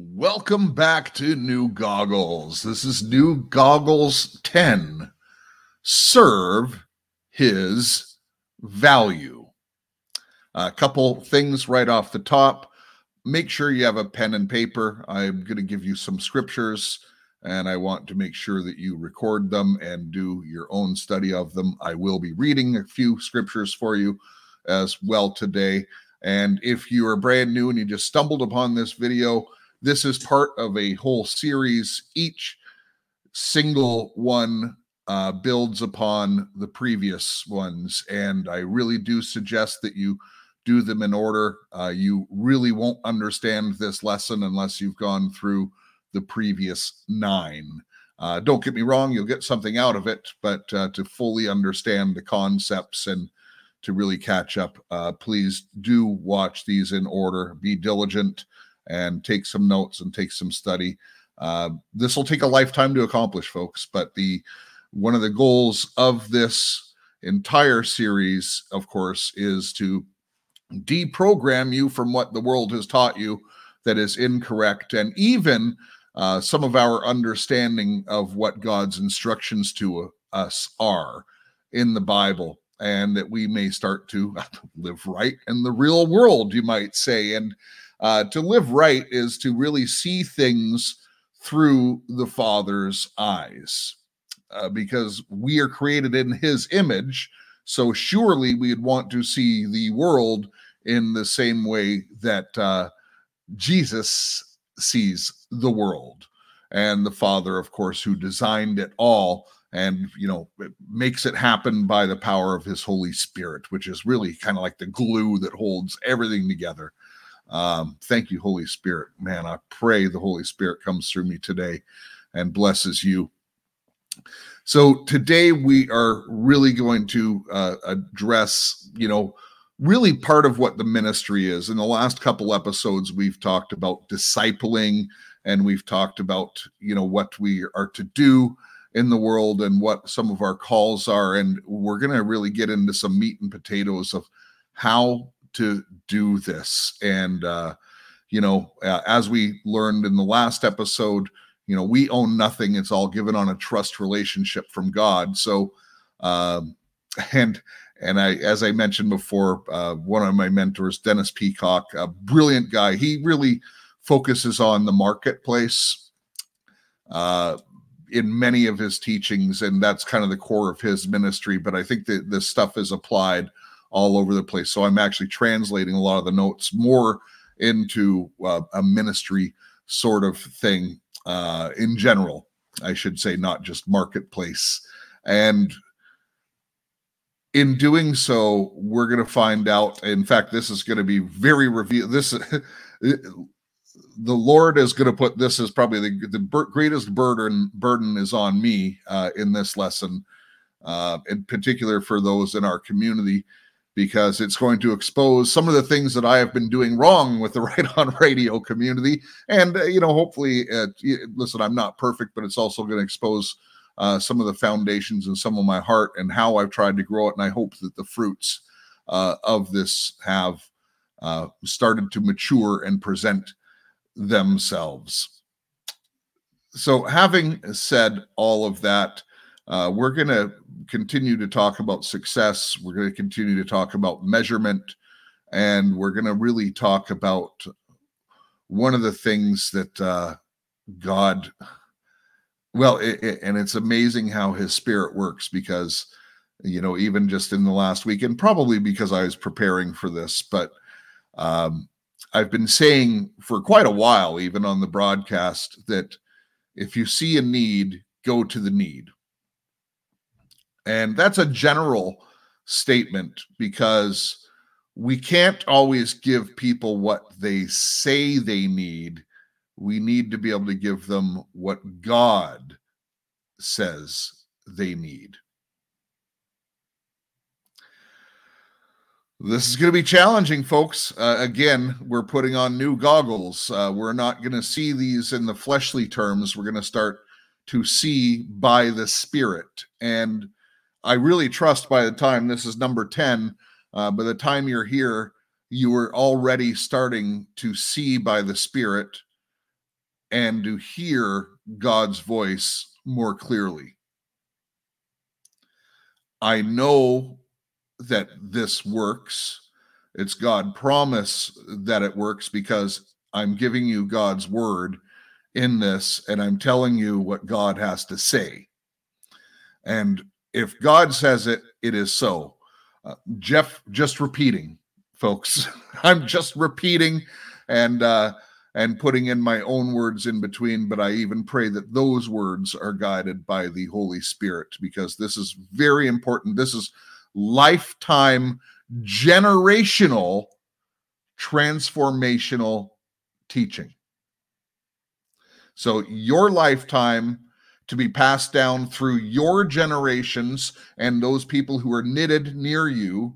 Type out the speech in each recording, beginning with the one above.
Welcome back to New Goggles. This is New Goggles 10. Serve his value. A couple things right off the top. Make sure you have a pen and paper. I'm going to give you some scriptures and I want to make sure that you record them and do your own study of them. I will be reading a few scriptures for you as well today. And if you are brand new and you just stumbled upon this video, this is part of a whole series. Each single one uh, builds upon the previous ones. And I really do suggest that you do them in order. Uh, you really won't understand this lesson unless you've gone through the previous nine. Uh, don't get me wrong, you'll get something out of it, but uh, to fully understand the concepts and to really catch up, uh, please do watch these in order. Be diligent and take some notes and take some study. Uh, this will take a lifetime to accomplish, folks. But the one of the goals of this entire series, of course, is to deprogram you from what the world has taught you that is incorrect, and even uh, some of our understanding of what God's instructions to us are in the Bible, and that we may start to live right in the real world, you might say, and uh, to live right is to really see things through the Father's eyes, uh, because we are created in His image. So surely we'd want to see the world in the same way that uh, Jesus sees the world, and the Father, of course, who designed it all and you know makes it happen by the power of his holy spirit which is really kind of like the glue that holds everything together um, thank you, Holy Spirit. Man, I pray the Holy Spirit comes through me today and blesses you. So today we are really going to uh, address, you know, really part of what the ministry is. In the last couple episodes, we've talked about discipling and we've talked about, you know, what we are to do in the world and what some of our calls are. And we're going to really get into some meat and potatoes of how to do this. And, uh, you know, uh, as we learned in the last episode, you know, we own nothing. It's all given on a trust relationship from God. So, um, and, and I, as I mentioned before, uh, one of my mentors, Dennis Peacocke, a brilliant guy. He really focuses on the marketplace uh, in many of his teachings, and that's kind of the core of his ministry. But I think that this stuff is applied all over the place. So I'm actually translating a lot of the notes more into uh, a ministry sort of thing uh, in general, I should say, not just marketplace. And in doing so, we're going to find out. In fact, this is going to be very reveal. This the Lord is going to put this as probably the, the greatest burden burden is on me uh, in this lesson, uh, in particular for those in our community because it's going to expose some of the things that I have been doing wrong with the Right On Radio community. And, uh, you know, hopefully, uh, listen, I'm not perfect, but it's also going to expose uh, some of the foundations and some of my heart and how I've tried to grow it. And I hope that the fruits uh, of this have uh, started to mature and present themselves. So, having said all of that, uh, we're going to continue to talk about success. We're going to continue to talk about measurement. And we're going to really talk about one of the things that uh, God, well, it, it, and it's amazing how his spirit works because, you know, even just in the last week, and probably because I was preparing for this, but um, I've been saying for quite a while, even on the broadcast, that if you see a need, go to the need and that's a general statement because we can't always give people what they say they need. We need to be able to give them what God says they need. This is going to be challenging, folks. Uh, again, we're putting on new goggles. Uh, we're not going to see these in the fleshly terms. We're going to start to see by the Spirit. And I really trust by the time this is number 10, uh, by the time you're here, you are already starting to see by the Spirit and to hear God's voice more clearly. I know that this works. It's God promise that it works because I'm giving you God's word in this and I'm telling you what God has to say. And if God says it, it is so. Uh, Jeff, just repeating, folks. I'm just repeating and uh, and putting in my own words in between. But I even pray that those words are guided by the Holy Spirit because this is very important. This is lifetime, generational, transformational teaching. So your lifetime to be passed down through your generations and those people who are knitted near you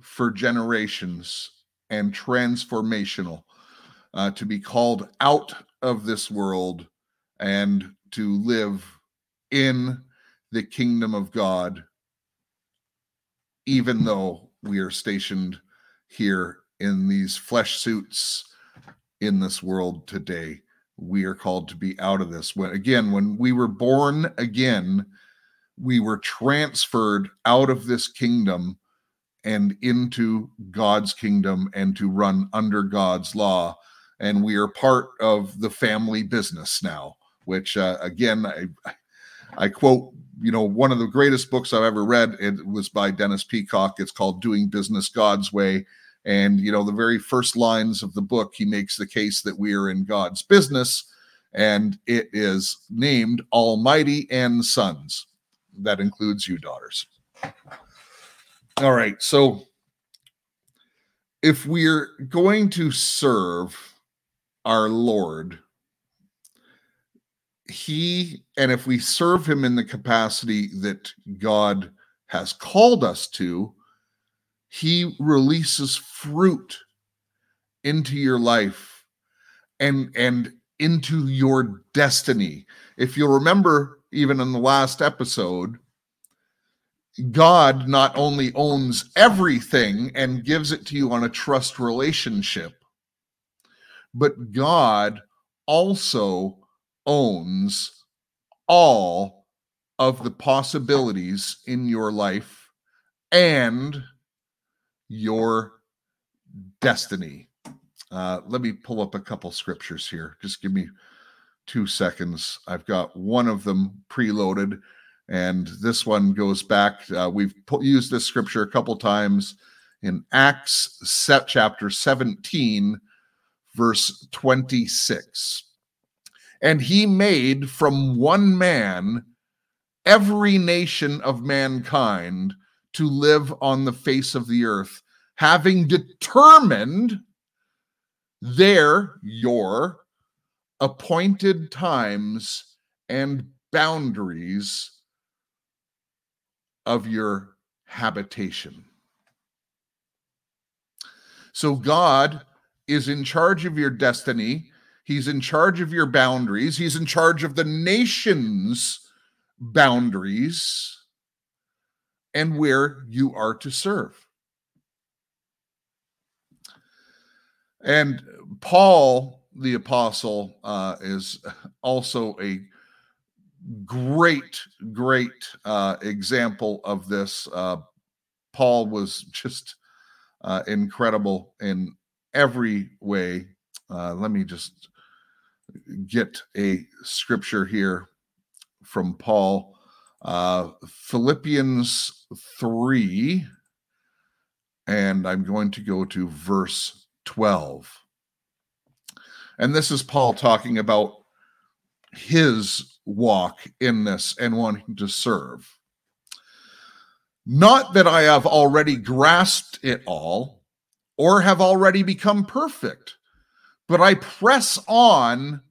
for generations and transformational uh, to be called out of this world and to live in the kingdom of God, even though we are stationed here in these flesh suits in this world today. We are called to be out of this. When again, when we were born again, we were transferred out of this kingdom and into God's kingdom and to run under God's law. And we are part of the family business now, which uh, again, I, I quote, you know, one of the greatest books I've ever read. It was by Dennis Peacocke. It's called Doing Business God's Way. And, you know, the very first lines of the book, he makes the case that we are in God's business, and it is named Almighty and Sons. That includes you, daughters. All right. So if we're going to serve our Lord, he, and if we serve him in the capacity that God has called us to, he releases fruit into your life and and into your destiny. If you'll remember, even in the last episode, God not only owns everything and gives it to you on a trust relationship, but God also owns all of the possibilities in your life and your destiny. Uh, let me pull up a couple scriptures here. Just give me two seconds. I've got one of them preloaded and this one goes back. Uh, we've used this scripture a couple times in Acts set chapter 17, verse 26. And he made from one man every nation of mankind to live on the face of the earth, having determined their, your appointed times and boundaries of your habitation. So God is in charge of your destiny. He's in charge of your boundaries. He's in charge of the nation's boundaries and where you are to serve. And Paul, the apostle, uh, is also a great, great uh, example of this. Uh, Paul was just uh, incredible in every way. Uh, let me just get a scripture here from Paul. Uh, Philippians 3, and I'm going to go to verse 12. And this is Paul talking about his walk in this and wanting to serve. Not that I have already grasped it all or have already become perfect, but I press on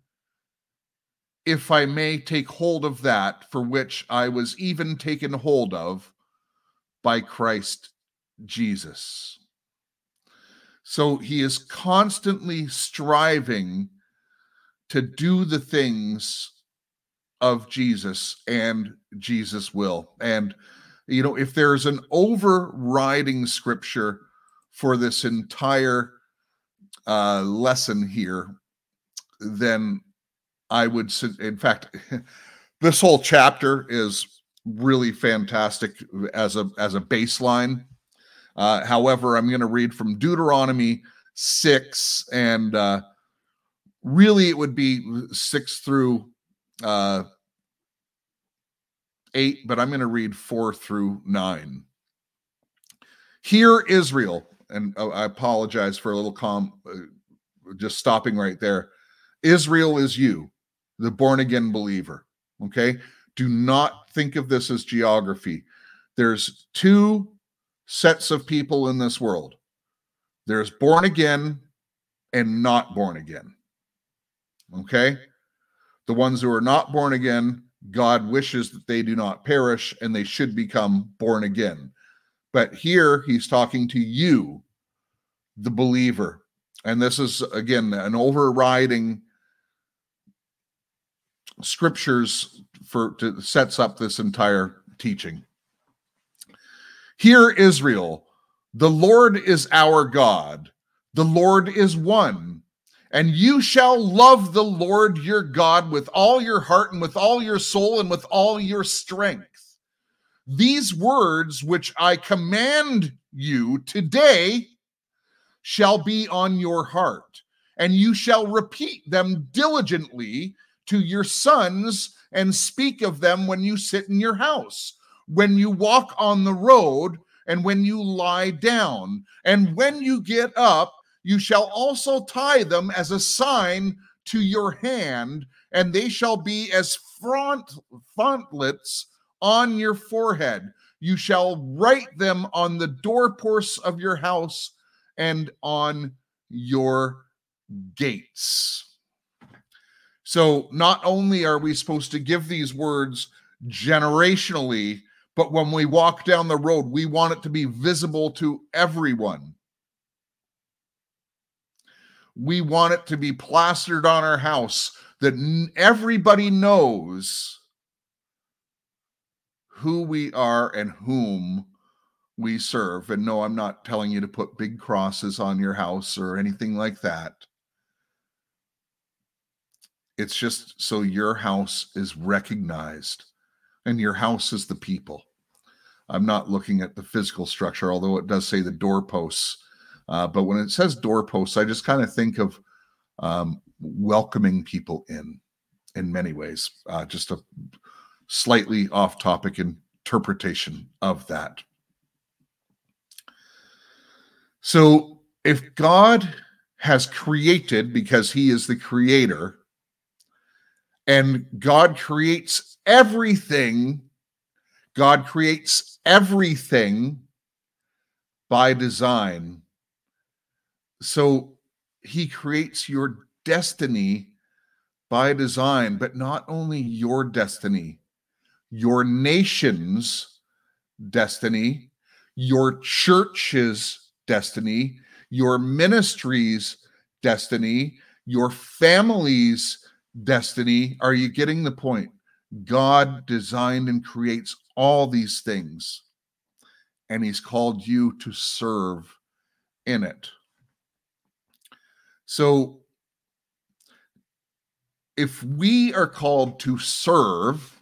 if I may take hold of that for which I was even taken hold of by Christ Jesus. So he is constantly striving to do the things of Jesus and Jesus will. And, you know, if there's an overriding scripture for this entire uh, lesson here, then I would, in fact, this whole chapter is really fantastic as a as a baseline. Uh, however, I'm going to read from Deuteronomy six, and uh, really it would be six through uh, eight, but I'm going to read four through nine. Hear Israel, and oh, I apologize for a little calm, uh, just stopping right there. Israel is you, the born again believer. Okay. Do not think of this as geography. There's two sets of people in this world there's born again and not born again. Okay. The ones who are not born again, God wishes that they do not perish and they should become born again. But here he's talking to you, the believer. And this is, again, an overriding scriptures for to sets up this entire teaching. Hear Israel, the Lord is our God. The Lord is one. And you shall love the Lord your God with all your heart and with all your soul and with all your strength. These words which I command you today shall be on your heart, and you shall repeat them diligently to your sons and speak of them when you sit in your house, when you walk on the road, and when you lie down. And when you get up, you shall also tie them as a sign to your hand, and they shall be as front frontlets on your forehead. You shall write them on the doorposts of your house and on your gates. So, not only are we supposed to give these words generationally, but when we walk down the road, we want it to be visible to everyone. We want it to be plastered on our house that everybody knows who we are and whom we serve. And no, I'm not telling you to put big crosses on your house or anything like that. It's just so your house is recognized and your house is the people. I'm not looking at the physical structure, although it does say the doorposts. Uh, but when it says doorposts, I just kind of think of um, welcoming people in in many ways. Uh, just a slightly off topic interpretation of that. So if God has created, because he is the creator, and God creates everything. God creates everything by design. So he creates your destiny by design, but not only your destiny, your nation's destiny, your church's destiny, your ministry's destiny, your family's destiny. Are you getting the point? God designed and creates all these things, and He's called you to serve in it. So, if we are called to serve,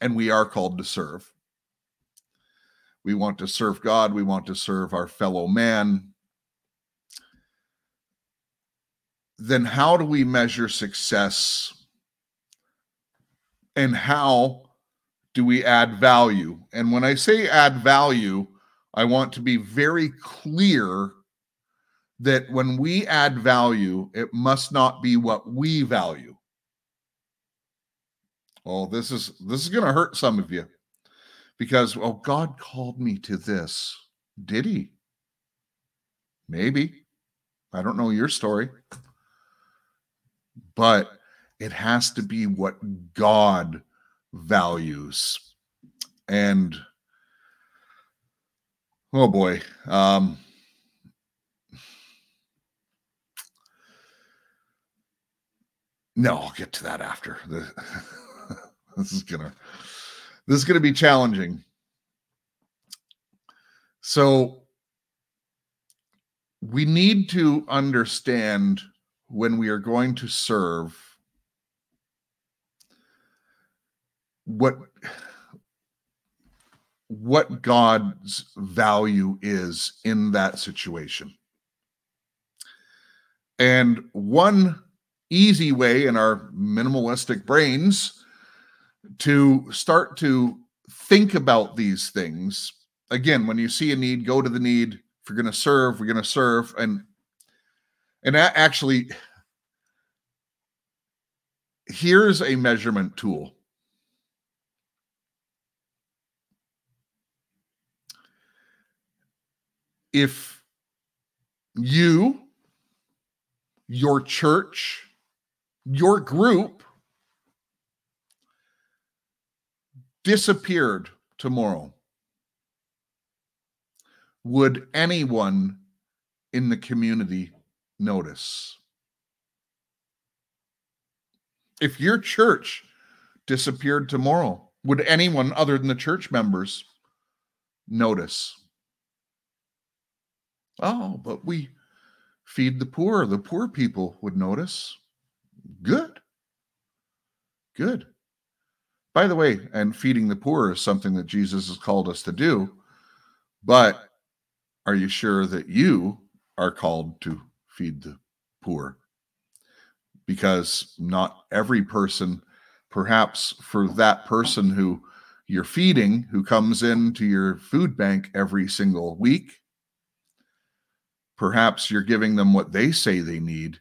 and we are called to serve, we want to serve God, we want to serve our fellow man, then how do we measure success? And how do we add value? And when I say add value, I want to be very clear that when we add value, it must not be what we value. Oh, this is this is going to hurt some of you because oh God called me to this. Did he? Maybe. I don't know your story but it has to be what God values. And oh boy, um, no, I'll get to that after. this is gonna this is gonna be challenging. So we need to understand when we are going to serve what what God's value is in that situation. And one easy way in our minimalistic brains to start to think about these things again when you see a need go to the need if you're going to serve we're going to serve and and actually here's a measurement tool. If you your church your group disappeared tomorrow, would anyone in the community notice? If your church disappeared tomorrow, would anyone other than the church members notice? Oh, but we feed the poor. The poor people would notice. Good. Good. By the way, and feeding the poor is something that Jesus has called us to do. But are you sure that you are called to feed the poor? Because not every person, perhaps for that person who you're feeding, who comes into your food bank every single week, perhaps you're giving them what they say they need,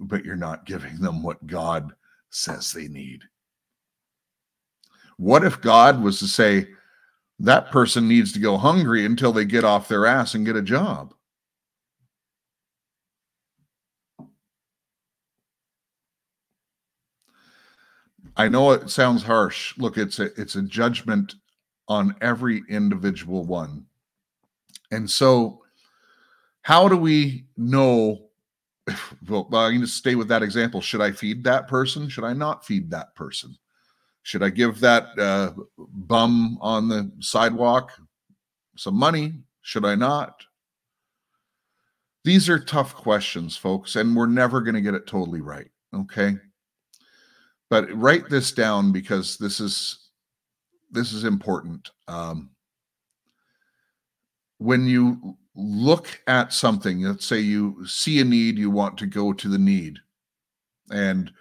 but you're not giving them what God says they need. What if God was to say, that person needs to go hungry until they get off their ass and get a job? I know it sounds harsh. Look, it's a it's a judgment on every individual one. And so how do we know well, I'm going to stay with that example. Should I feed that person? Should I not feed that person? Should I give that uh, bum on the sidewalk some money? Should I not? These are tough questions, folks, and we're never going to get it totally right. Okay. But write this down because this is this is important. Um, when you look at something let's say you see a need you want to go to the need. And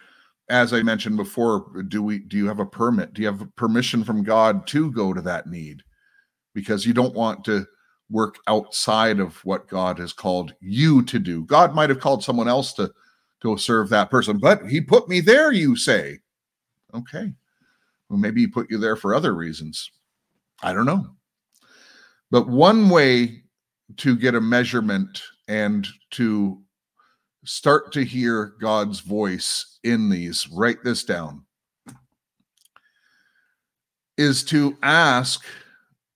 as i mentioned before do we do you have a permit? Do you have permission from god to go to that need? Because you don't want to work outside of what god has called you to do. God might have called someone else to go serve that person but he put me there you say okay. Well maybe he put you there for other reasons. I don't know. But one way to get a measurement and to start to hear God's voice in these, write this down, is to ask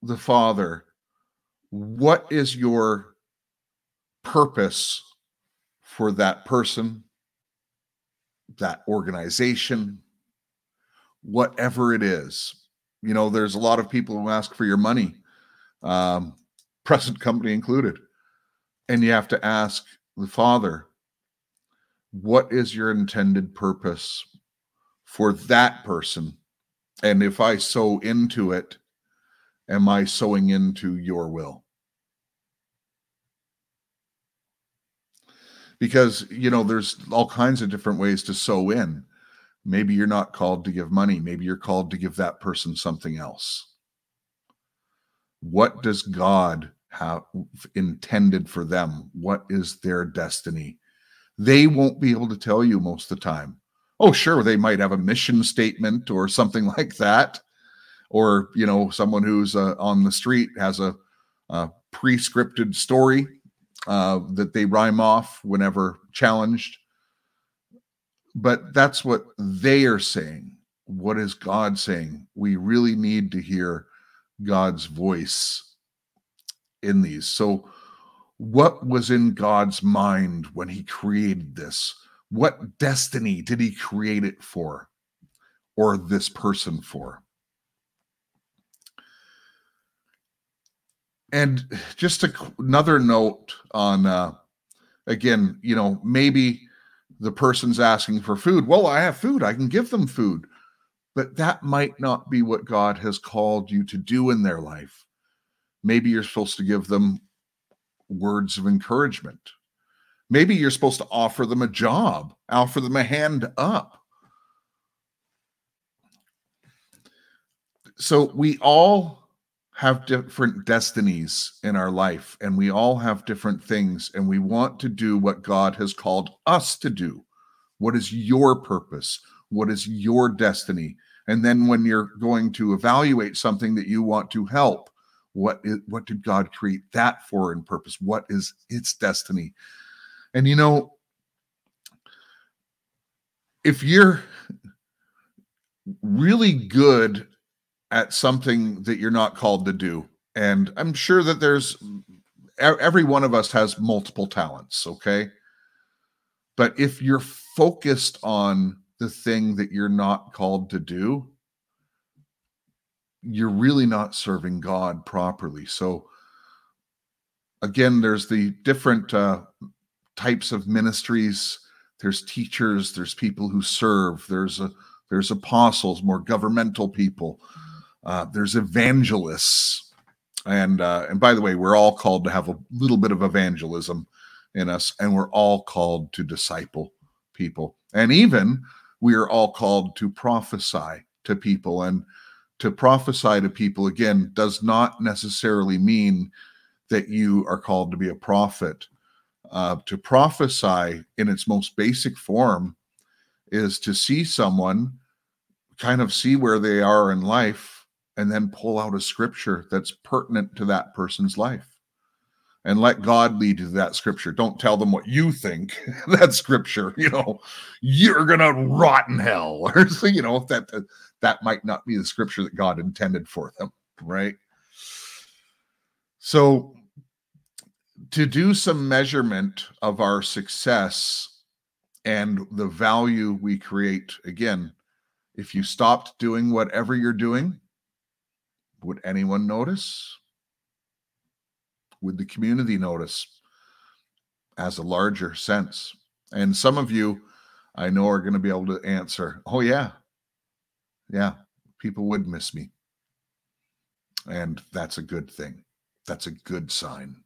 the Father, what is your purpose for that person, that organization, whatever it is? You know, there's a lot of people who ask for your money. Um, present company included. And you have to ask the Father, what is your intended purpose for that person? And if I sow into it, am I sowing into your will? Because, you know, there's all kinds of different ways to sow in. Maybe you're not called to give money. Maybe you're called to give that person something else. What does God have intended for them? What is their destiny? They won't be able to tell you most of the time. Oh, sure, they might have a mission statement or something like that. Or, you know, someone who's uh, on the street has a, a pre-scripted story uh, that they rhyme off whenever challenged. But that's what they are saying. What is God saying? We really need to hear God's voice in these. So, what was in God's mind when he created this? What destiny did he create it for or this person for? And just a, another note on uh, again, you know, maybe the person's asking for food. Well, I have food, I can give them food. But that might not be what God has called you to do in their life. Maybe you're supposed to give them words of encouragement. Maybe you're supposed to offer them a job, offer them a hand up. So we all have different destinies in our life and we all have different things and we want to do what God has called us to do. What is your purpose? What is your destiny? And then when you're going to evaluate something that you want to help, what is what did God create that for in purpose? What is its destiny? And you know, if you're really good at something that you're not called to do, and I'm sure that there's every one of us has multiple talents, okay? But if you're focused on the thing that you're not called to do, you're really not serving God properly. So, again, there's the different uh, types of ministries. There's teachers. There's people who serve. There's a there's apostles, more governmental people. Uh, there's evangelists, and uh, and by the way, we're all called to have a little bit of evangelism in us, and we're all called to disciple people, and even we are all called to prophesy to people. And to prophesy to people again does not necessarily mean that you are called to be a prophet. Uh, to prophesy in its most basic form is to see someone, kind of see where they are in life, and then pull out a scripture that's pertinent to that person's life. And let God lead you to that scripture. Don't tell them what you think that scripture, you know, you're gonna rot in hell, or you know, that uh, that might not be the scripture that God intended for them, right? So, to do some measurement of our success and the value we create, again, if you stopped doing whatever you're doing, would anyone notice? Would the community notice as a larger sense? And some of you I know are going to be able to answer, oh, yeah, yeah, people would miss me. And that's a good thing. That's a good sign.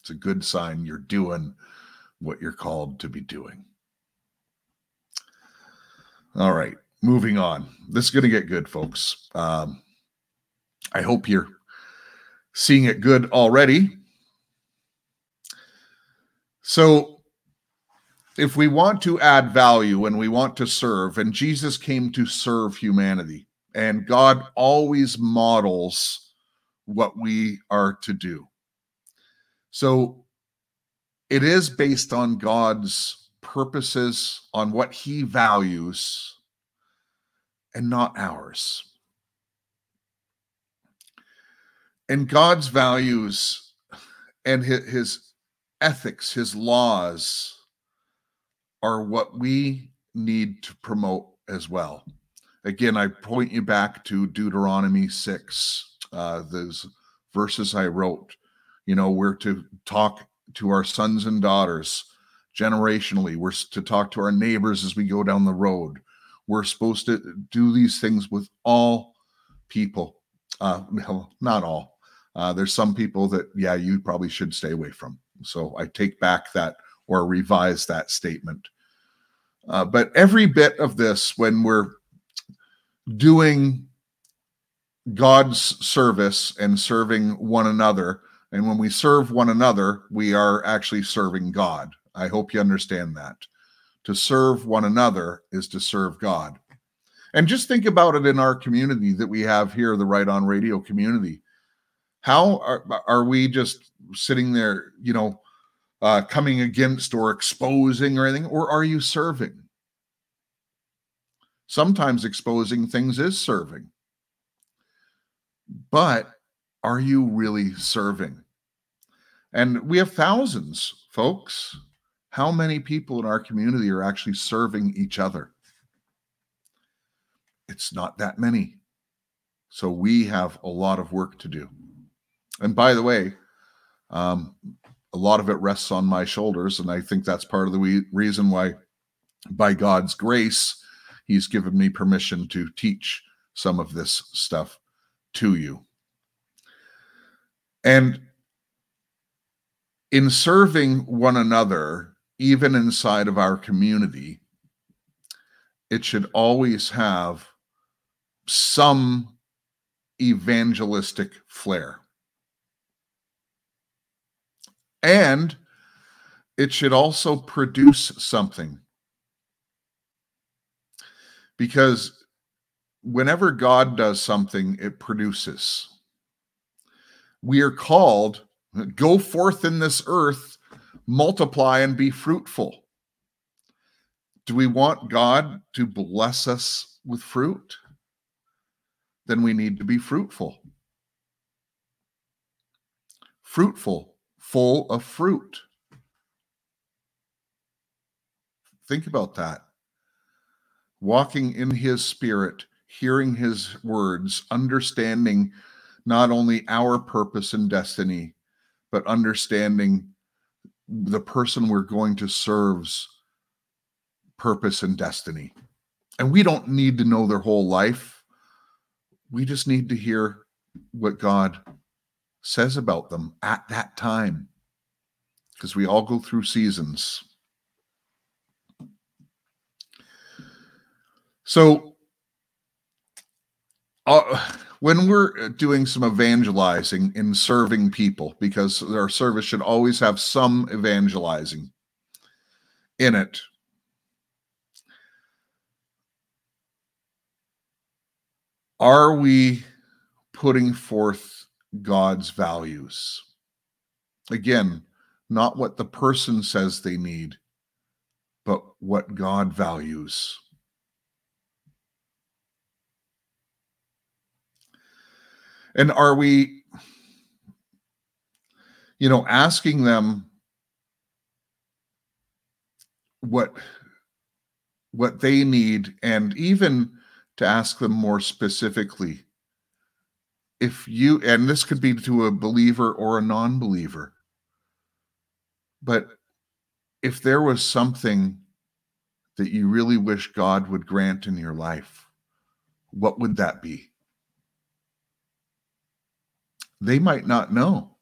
It's a good sign you're doing what you're called to be doing. All right, moving on. This is going to get good, folks. Um, I hope you're seeing it good already. So, if we want to add value and we want to serve, and Jesus came to serve humanity, and God always models what we are to do. So it is based on God's purposes, on what he values, and not ours. And God's values and his, ethics, his laws, are what we need to promote as well. Again, I point you back to Deuteronomy 6, uh, those verses I wrote. You know, we're to talk to our sons and daughters generationally, we're to talk to our neighbors as we go down the road. We're supposed to do these things with all people. Uh, well, not all. Uh, there's some people that, yeah, you probably should stay away from. So I take back that or revise that statement. Uh, but every bit of this, when we're doing God's service and serving one another, and when we serve one another, we are actually serving God. I hope you understand that. To serve one another is to serve God. And just think about it in our community that we have here, the Right On Radio community. How are, are we just sitting there, you know, uh, coming against or exposing or anything, or are you serving? Sometimes exposing things is serving. But are you really serving? And we have thousands, folks. How many people in our community are actually serving each other? It's not that many. So we have a lot of work to do. And by the way, um, a lot of it rests on my shoulders. And I think that's part of the we- reason why, by God's grace, He's given me permission to teach some of this stuff to you. And in serving one another, even inside of our community, it should always have some evangelistic flair. And it should also produce something. Because whenever God does something, it produces. We are called, go forth in this earth, multiply and be fruitful. Do we want God to bless us with fruit? Then we need to be fruitful. Fruitful, full of fruit. Think about that. Walking in his spirit, hearing his words, understanding not only our purpose and destiny, but understanding the person we're going to serve's purpose and destiny. And we don't need to know their whole life. We just need to hear what God says about them at that time. Because we all go through seasons. So, uh, when we're doing some evangelizing in serving people, because our service should always have some evangelizing in it, are we putting forth God's values? Again, not what the person says they need, but what God values. And are we, you know, asking them what what they need and even to ask them more specifically if you and this could be to a believer or a non-believer but if there was something that you really wish God would grant in your life what would that be they might not know.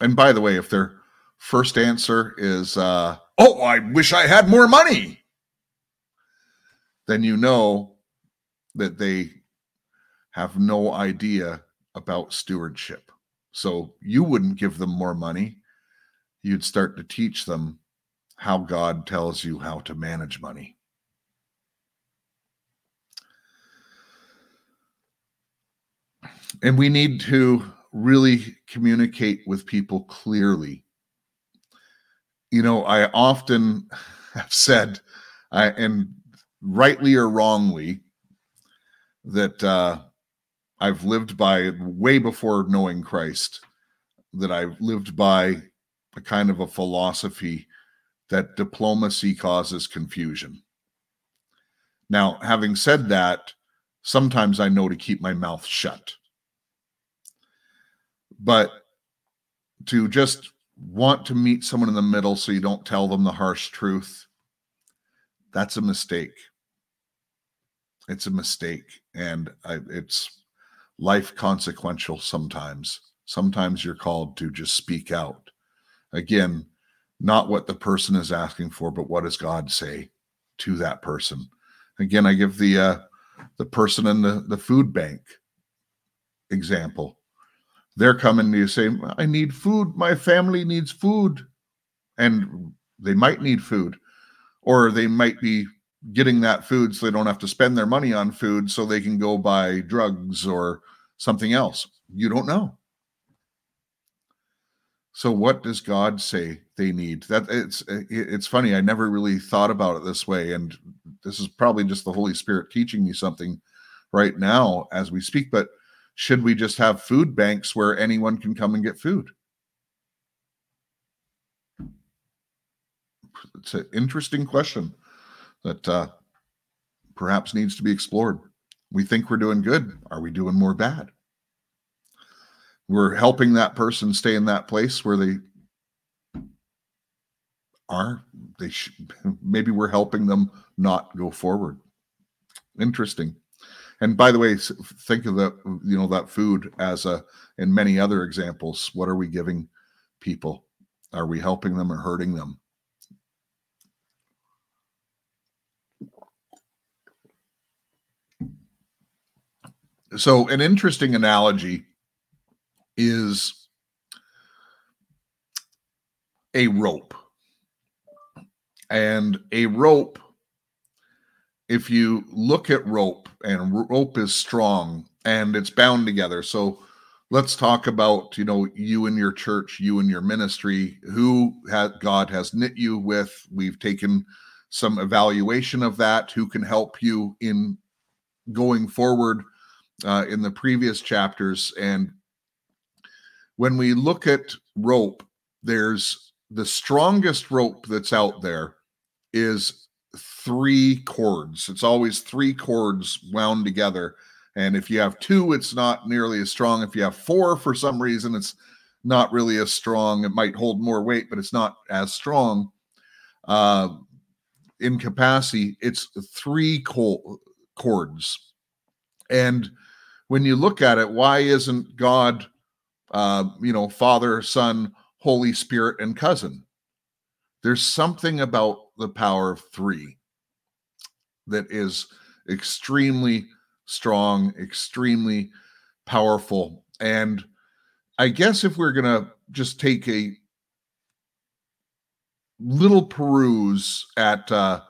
And by the way, if their first answer is, uh, oh, I wish I had more money, then you know that they have no idea about stewardship. So you wouldn't give them more money. You'd start to teach them how God tells you how to manage money. and we need to really communicate with people clearly. You know, I often have said, I, and rightly or wrongly, that uh, I've lived by way before knowing Christ, that I've lived by a kind of a philosophy that diplomacy causes confusion. Now, having said that, sometimes I know to keep my mouth shut. But to just want to meet someone in the middle so you don't tell them the harsh truth, that's a mistake. It's a mistake. And I, it's life consequential sometimes. Sometimes you're called to just speak out. Again, not what the person is asking for, but what does God say to that person? Again, I give the uh, the person in the, the food bank example they're coming to you saying, I need food. My family needs food. And they might need food, or they might be getting that food so they don't have to spend their money on food so they can go buy drugs or something else. You don't know. So what does God say they need? That it's it's funny. I never really thought about it this way and this is probably just the Holy Spirit teaching me something right now as we speak, but should we just have food banks where anyone can come and get food? It's an interesting question that uh, perhaps needs to be explored. We think we're doing good. Are we doing more bad? we're helping that person stay in that place where they are. They sh- maybe we're helping them not go forward. Interesting. And by the way think of that you know that food as a in many other examples. What are we giving people? Are we helping them or hurting them so an interesting analogy is a rope. And a rope if you look at rope and rope is strong and it's bound together. So let's talk about you know you and your church you and your ministry who god has knit you with. We've taken some evaluation of that. Who can help you in going forward uh, in the previous chapters and when we look at rope there's the strongest rope that's out there is three cords. It's always three cords wound together. And if you have two, it's not nearly as strong. If you have four, for some reason, it's not really as strong. It might hold more weight, but it's not as strong. Uh, in capacity, it's three cords. And when you look at it, why isn't God, uh, you know, Father, Son, Holy Spirit, and cousin? There's something about the power of three that is extremely strong, extremely powerful. And I guess if we're going to just take a little peruse at uh,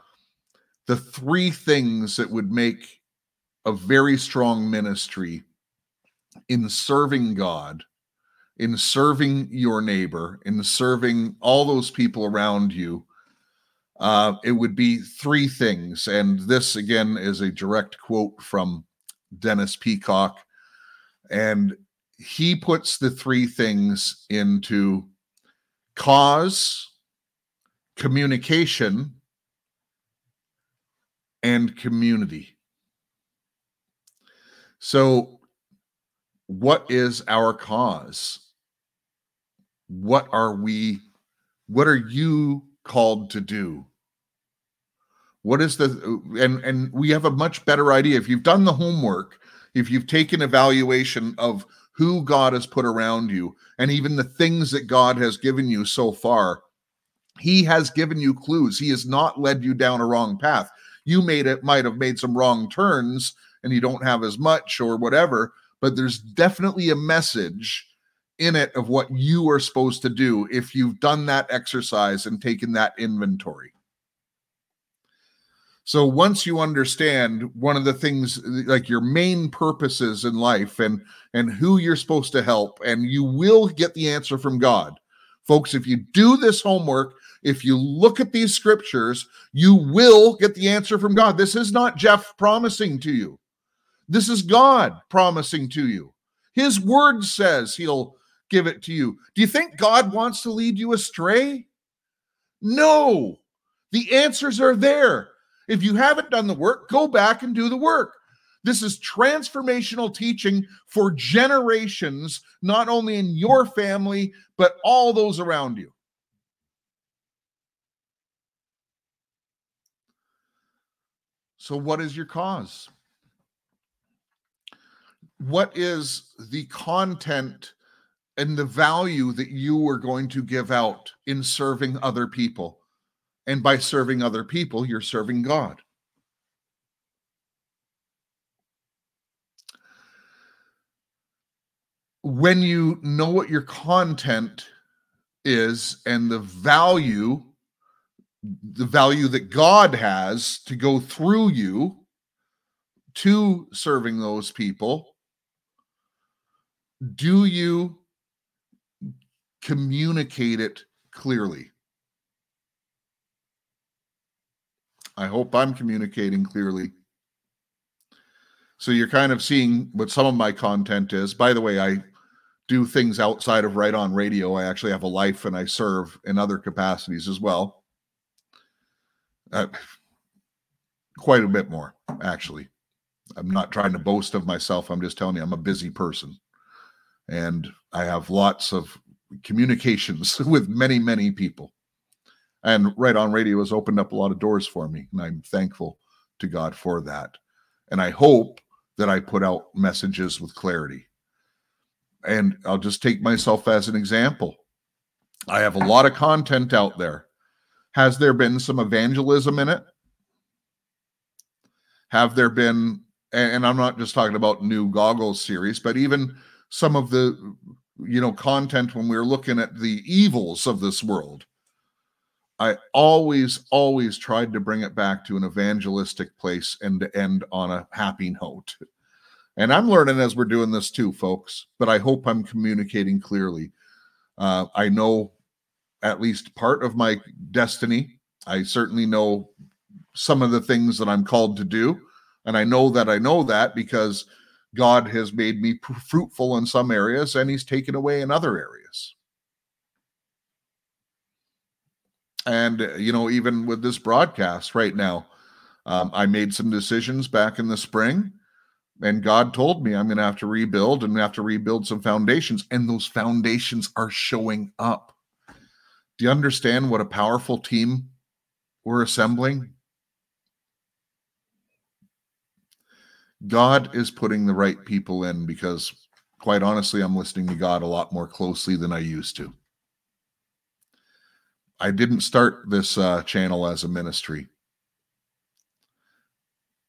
the three things that would make a very strong ministry in serving God, in serving your neighbor, in serving all those people around you, uh, it would be three things. And this, again, is a direct quote from Dennis Peacocke. And he puts the three things into cause, communication, and community. So, what is our cause? What are we, what are you called to do? What is the and and we have a much better idea if you've done the homework, if you've taken evaluation of who God has put around you and even the things that God has given you so far. He has given you clues. He has not led you down a wrong path. You made it might have made some wrong turns and you don't have as much or whatever, but there's definitely a message in it of what you are supposed to do if you've done that exercise and taken that inventory. So once you understand one of the things like your main purposes in life and and who you're supposed to help and you will get the answer from God. Folks, if you do this homework, if you look at these scriptures, you will get the answer from God. This is not Jeff promising to you. This is God promising to you. His word says he'll give it to you. Do you think God wants to lead you astray? No. The answers are there. If you haven't done the work, go back and do the work. This is transformational teaching for generations, not only in your family, but all those around you. So, what is your cause? What is the content and the value that you are going to give out in serving other people? And by serving other people, you're serving God. When you know what your content is and the value, the value that God has to go through you to serving those people, do you communicate it clearly? I hope I'm communicating clearly. So you're kind of seeing what some of my content is. By the way, I do things outside of right on radio. I actually have a life and I serve in other capacities as well. Uh, quite a bit more, actually. I'm not trying to boast of myself. I'm just telling you, I'm a busy person. And I have lots of communications with many, many people. And Right On Radio has opened up a lot of doors for me. And I'm thankful to God for that. And I hope that I put out messages with clarity. And I'll just take myself as an example. I have a lot of content out there. Has there been some evangelism in it? Have there been, and I'm not just talking about new goggles series, but even some of the, you know, content when we we're looking at the evils of this world. I always, always tried to bring it back to an evangelistic place and to end on a happy note. And I'm learning as we're doing this too, folks, but I hope I'm communicating clearly. Uh, I know at least part of my destiny. I certainly know some of the things that I'm called to do. And I know that I know that because God has made me fruitful in some areas and he's taken away in other areas. And, you know, even with this broadcast right now, um, I made some decisions back in the spring, and God told me I'm going to have to rebuild and have to rebuild some foundations. And those foundations are showing up. Do you understand what a powerful team we're assembling? God is putting the right people in because, quite honestly, I'm listening to God a lot more closely than I used to. I didn't start this uh, channel as a ministry,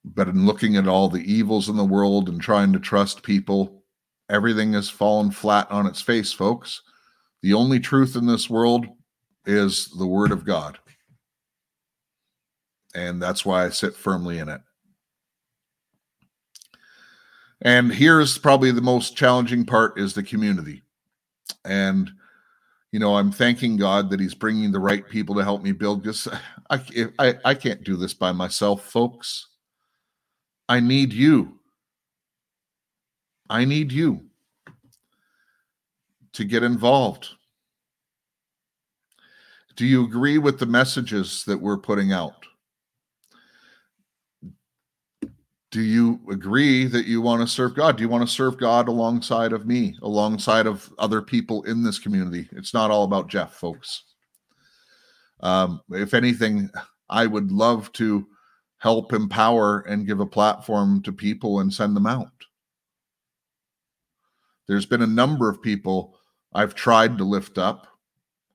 but in looking at all the evils in the world and trying to trust people, everything has fallen flat on its face, folks. The only truth in this world is the Word of God. And that's why I sit firmly in it. And here's probably the most challenging part is the community. And you know, I'm thanking God that He's bringing the right people to help me build this. I, I, I can't do this by myself, folks. I need you. I need you to get involved. Do you agree with the messages that we're putting out? Do you agree that you want to serve God? Do you want to serve God alongside of me, alongside of other people in this community? It's not all about Jeff, folks. Um, if anything, I would love to help empower and give a platform to people and send them out. There's been a number of people I've tried to lift up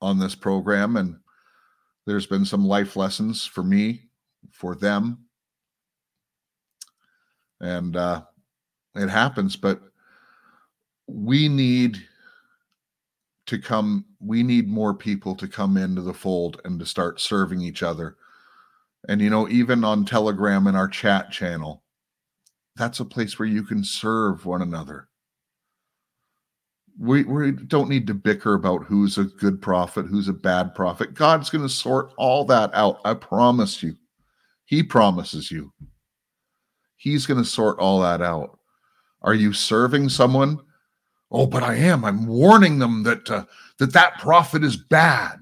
on this program, and there's been some life lessons for me, for them, and uh, it happens. But we need to come. We need more people to come into the fold and to start serving each other. And you know, even on Telegram in our chat channel, that's a place where you can serve one another. We, we don't need to bicker about who's a good prophet, who's a bad prophet. God's going to sort all that out. I promise you. He promises you. He's going to sort all that out. Are you serving someone? Oh, but I am. I'm warning them that uh, that that prophet is bad.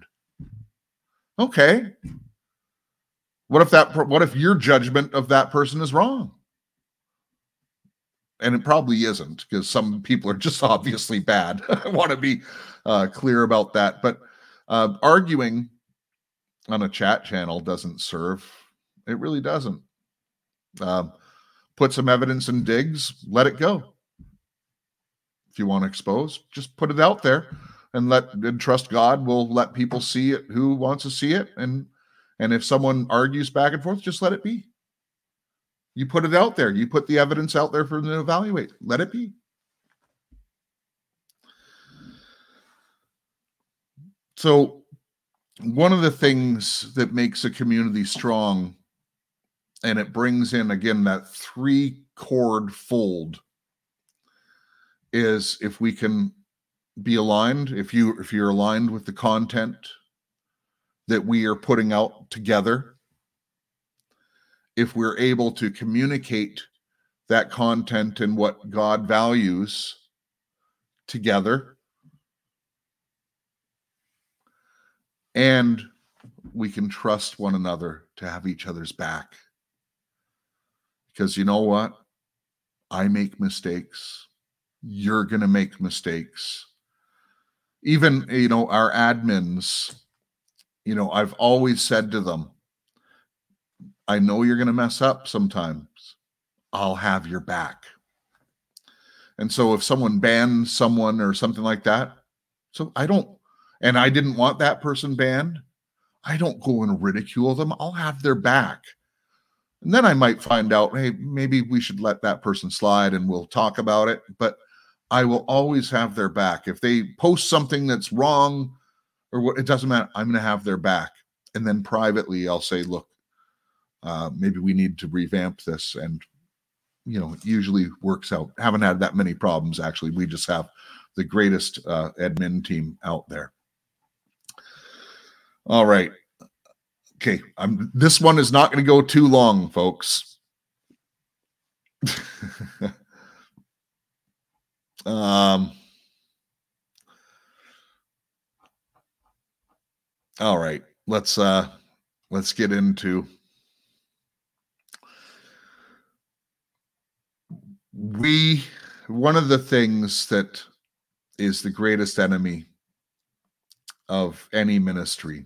Okay. What if that what if your judgment of that person is wrong? And it probably isn't because some people are just obviously bad. I want to be uh, clear about that. But uh, arguing on a chat channel doesn't serve. It really doesn't. Um, put some evidence in digs, let it go. If you want to expose, just put it out there and let and trust God will let people see it who wants to see it. And and if someone argues back and forth, just let it be. You put it out there. You put the evidence out there for them to evaluate. Let it be. So, one of the things that makes a community strong and it brings in again that three cord fold is if we can be aligned if you if you're aligned with the content that we are putting out together if we're able to communicate that content and what god values together and we can trust one another to have each other's back because you know what? I make mistakes. You're going to make mistakes. Even, you know, our admins, you know, I've always said to them, I know you're going to mess up sometimes. I'll have your back. And so if someone bans someone or something like that, so I don't, and I didn't want that person banned, I don't go and ridicule them. I'll have their back. And then I might find out, hey, maybe we should let that person slide and we'll talk about it. But I will always have their back. If they post something that's wrong or what, it doesn't matter. I'm going to have their back. And then privately, I'll say, look, uh, maybe we need to revamp this. And, you know, it usually works out. Haven't had that many problems, actually. We just have the greatest uh, admin team out there. All right. Okay, I'm this one is not going to go too long, folks. um All right. Let's uh let's get into we one of the things that is the greatest enemy of any ministry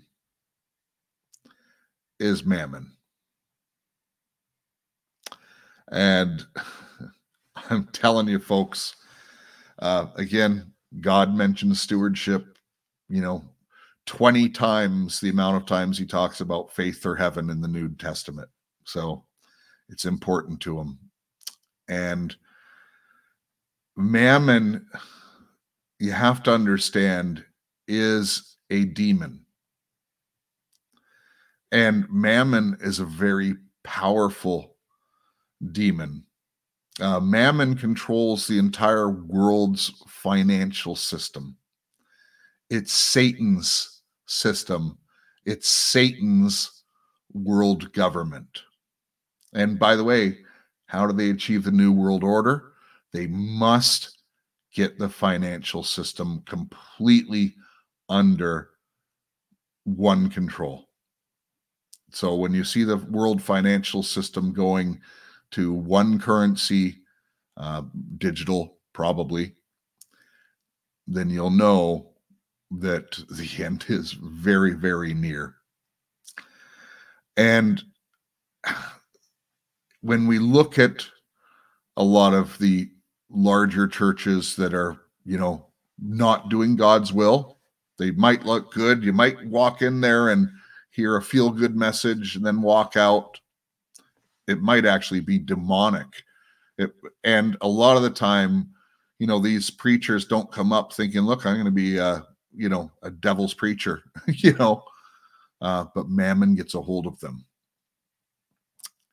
is mammon. And I'm telling you, folks, uh, again, God mentions stewardship, you know, 20 times the amount of times he talks about faith or heaven in the New Testament. So it's important to him. And mammon, you have to understand, is a demon. And Mammon is a very powerful demon. Uh, Mammon controls the entire world's financial system. It's Satan's system, it's Satan's world government. And by the way, how do they achieve the New World Order? They must get the financial system completely under one control. So when you see the world financial system going to one currency, uh, digital probably, then you'll know that the end is very, very near. And when we look at a lot of the larger churches that are, you know, not doing God's will, they might look good. You might walk in there and hear a feel good message and then walk out. It might actually be demonic. It, and a lot of the time, you know, these preachers don't come up thinking, look, I'm going to be, a, you know, a devil's preacher, you know, uh, but mammon gets a hold of them.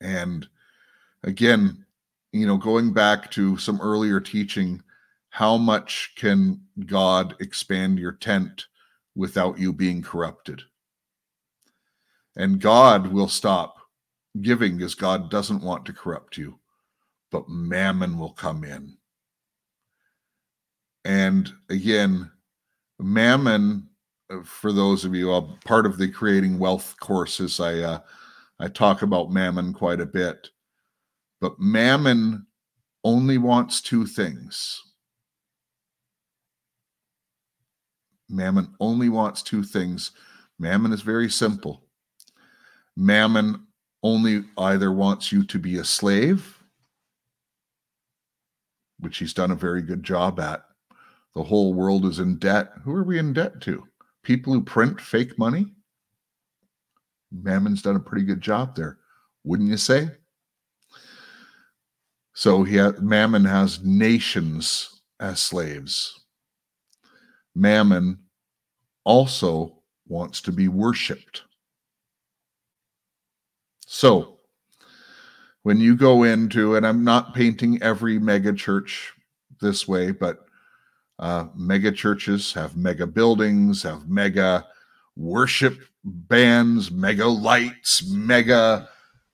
And again, you know, going back to some earlier teaching, how much can God expand your tent without you being corrupted? And God will stop giving because God doesn't want to corrupt you, but mammon will come in. And again, mammon, uh, for those of you, uh, part of the creating wealth courses, I uh, I talk about mammon quite a bit, but mammon only wants two things. Mammon only wants two things. Mammon is very simple. Mammon only either wants you to be a slave, which he's done a very good job at. The whole world is in debt. Who are we in debt to? People who print fake money? Mammon's done a pretty good job there, wouldn't you say? So he ha- Mammon has nations as slaves. Mammon also wants to be worshiped. So, when you go into, and I'm not painting every mega church this way, but uh, mega churches have mega buildings, have mega worship bands, mega lights, mega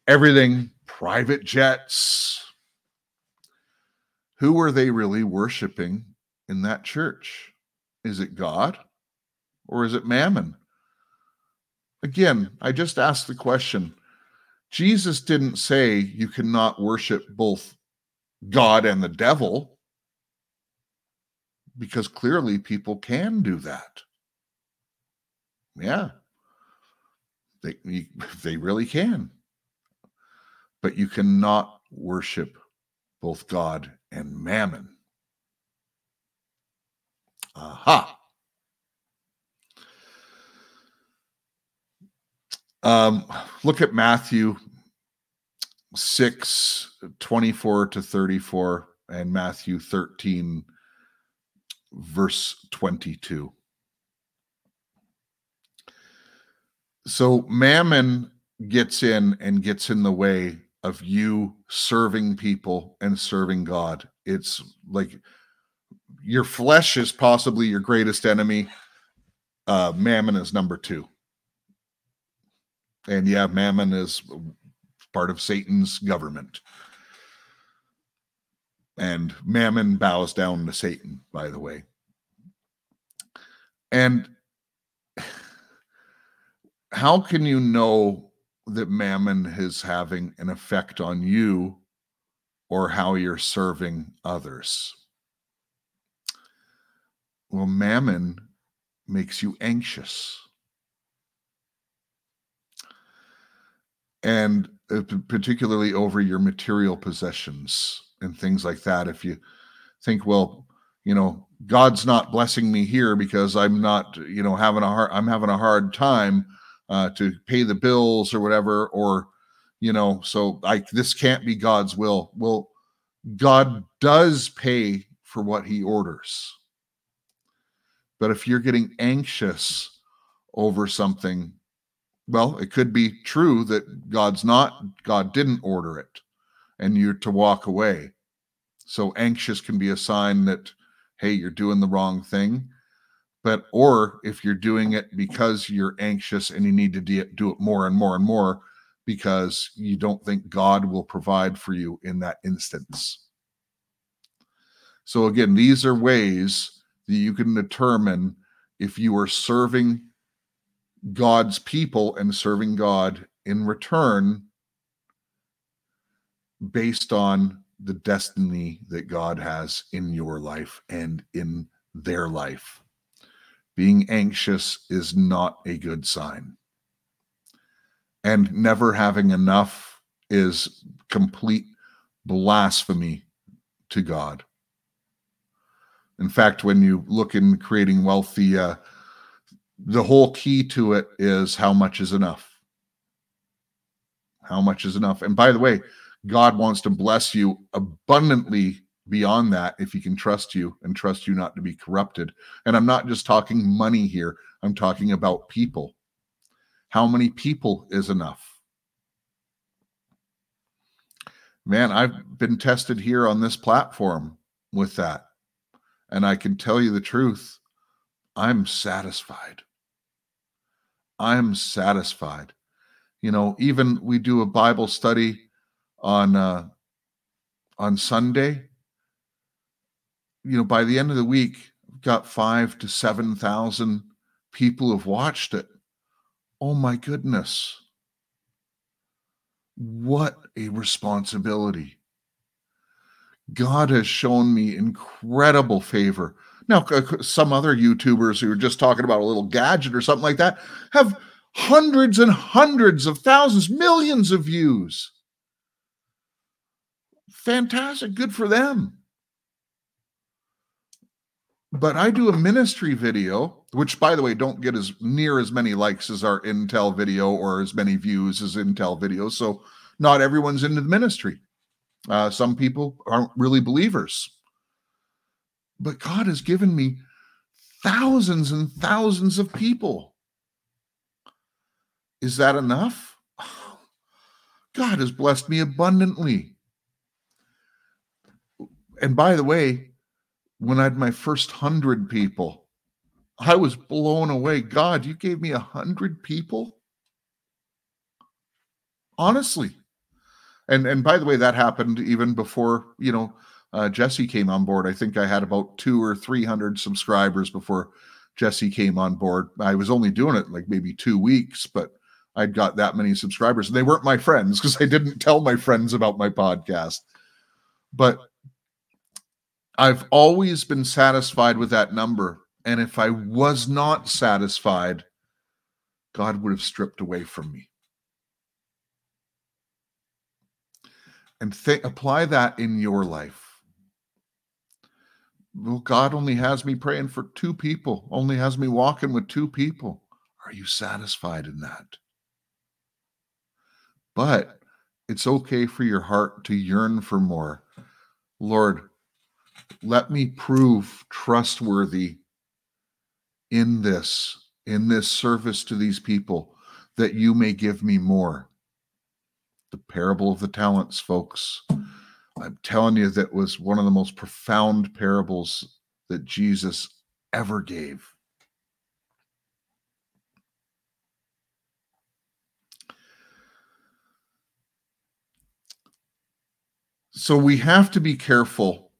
everything, private jets. Who are they really worshiping in that church? Is it God or is it mammon? Again, I just asked the question Jesus didn't say you cannot worship both God and the devil. because clearly people can do that. Yeah. They they really can. But you cannot worship both God and mammon. Aha. Um, look at Matthew 6 24 to 34 and Matthew 13 verse 22. So mammon gets in and gets in the way of you serving people and serving God. It's like your flesh is possibly your greatest enemy. Uh, mammon is number two. And yeah, mammon is part of Satan's government. And mammon bows down to Satan, by the way. And how can you know that mammon is having an effect on you or how you're serving others? Well, mammon makes you anxious. And uh, particularly over your material possessions and things like that. If you think, well, you know, God's not blessing me here because I'm not, you know, having a hard, I'm having a hard time uh, to pay the bills or whatever, or, you know, so like this can't be God's will. Well, God does pay for what he orders. But if you're getting anxious over something, well, it could be true that God's not, God didn't order it and you're to walk away. So anxious can be a sign that, hey, you're doing the wrong thing. But, or if you're doing it because you're anxious and you need to do it more and more and more because you don't think God will provide for you in that instance. So, again, these are ways that you can determine if you are serving God's people and serving God in return based on the destiny that God has in your life and in their life. Being anxious is not a good sign. And never having enough is complete blasphemy to God. In fact, when you look in creating wealth, the uh, the whole key to it is how much is enough. How much is enough? And by the way, God wants to bless you abundantly beyond that if he can trust you and trust you not to be corrupted. And I'm not just talking money here, I'm talking about people. How many people is enough? Man, I've been tested here on this platform with that. And I can tell you the truth. I'm satisfied. I'm satisfied. You know, even we do a Bible study on uh on Sunday. You know, by the end of the week, got five to seven thousand people have watched it. Oh my goodness. What a responsibility. God has shown me incredible favor. Now, some other YouTubers who are just talking about a little gadget or something like that have hundreds and hundreds of thousands, millions of views. Fantastic. Good for them. But I do a ministry video, which, by the way, don't get as near as many likes as our Intel video or as many views as Intel videos. So, not everyone's into the ministry. Uh, some people aren't really believers. But God has given me thousands and thousands of people. Is that enough? God has blessed me abundantly. And by the way, when I had my first hundred people, I was blown away. God, you gave me a hundred people? Honestly. And and by the way, that happened even before, you know, uh, Jesse came on board. I think I had about two or 300 subscribers before Jesse came on board. I was only doing it like maybe two weeks, but I'd got that many subscribers. And they weren't my friends because I didn't tell my friends about my podcast. But I've always been satisfied with that number. And if I was not satisfied, God would have stripped away from me. And th- apply that in your life. Well, God only has me praying for two people, only has me walking with two people. Are you satisfied in that? But it's okay for your heart to yearn for more. Lord, let me prove trustworthy in this, in this service to these people, that you may give me more. The parable of the talents, folks. I'm telling you, that was one of the most profound parables that Jesus ever gave. So we have to be careful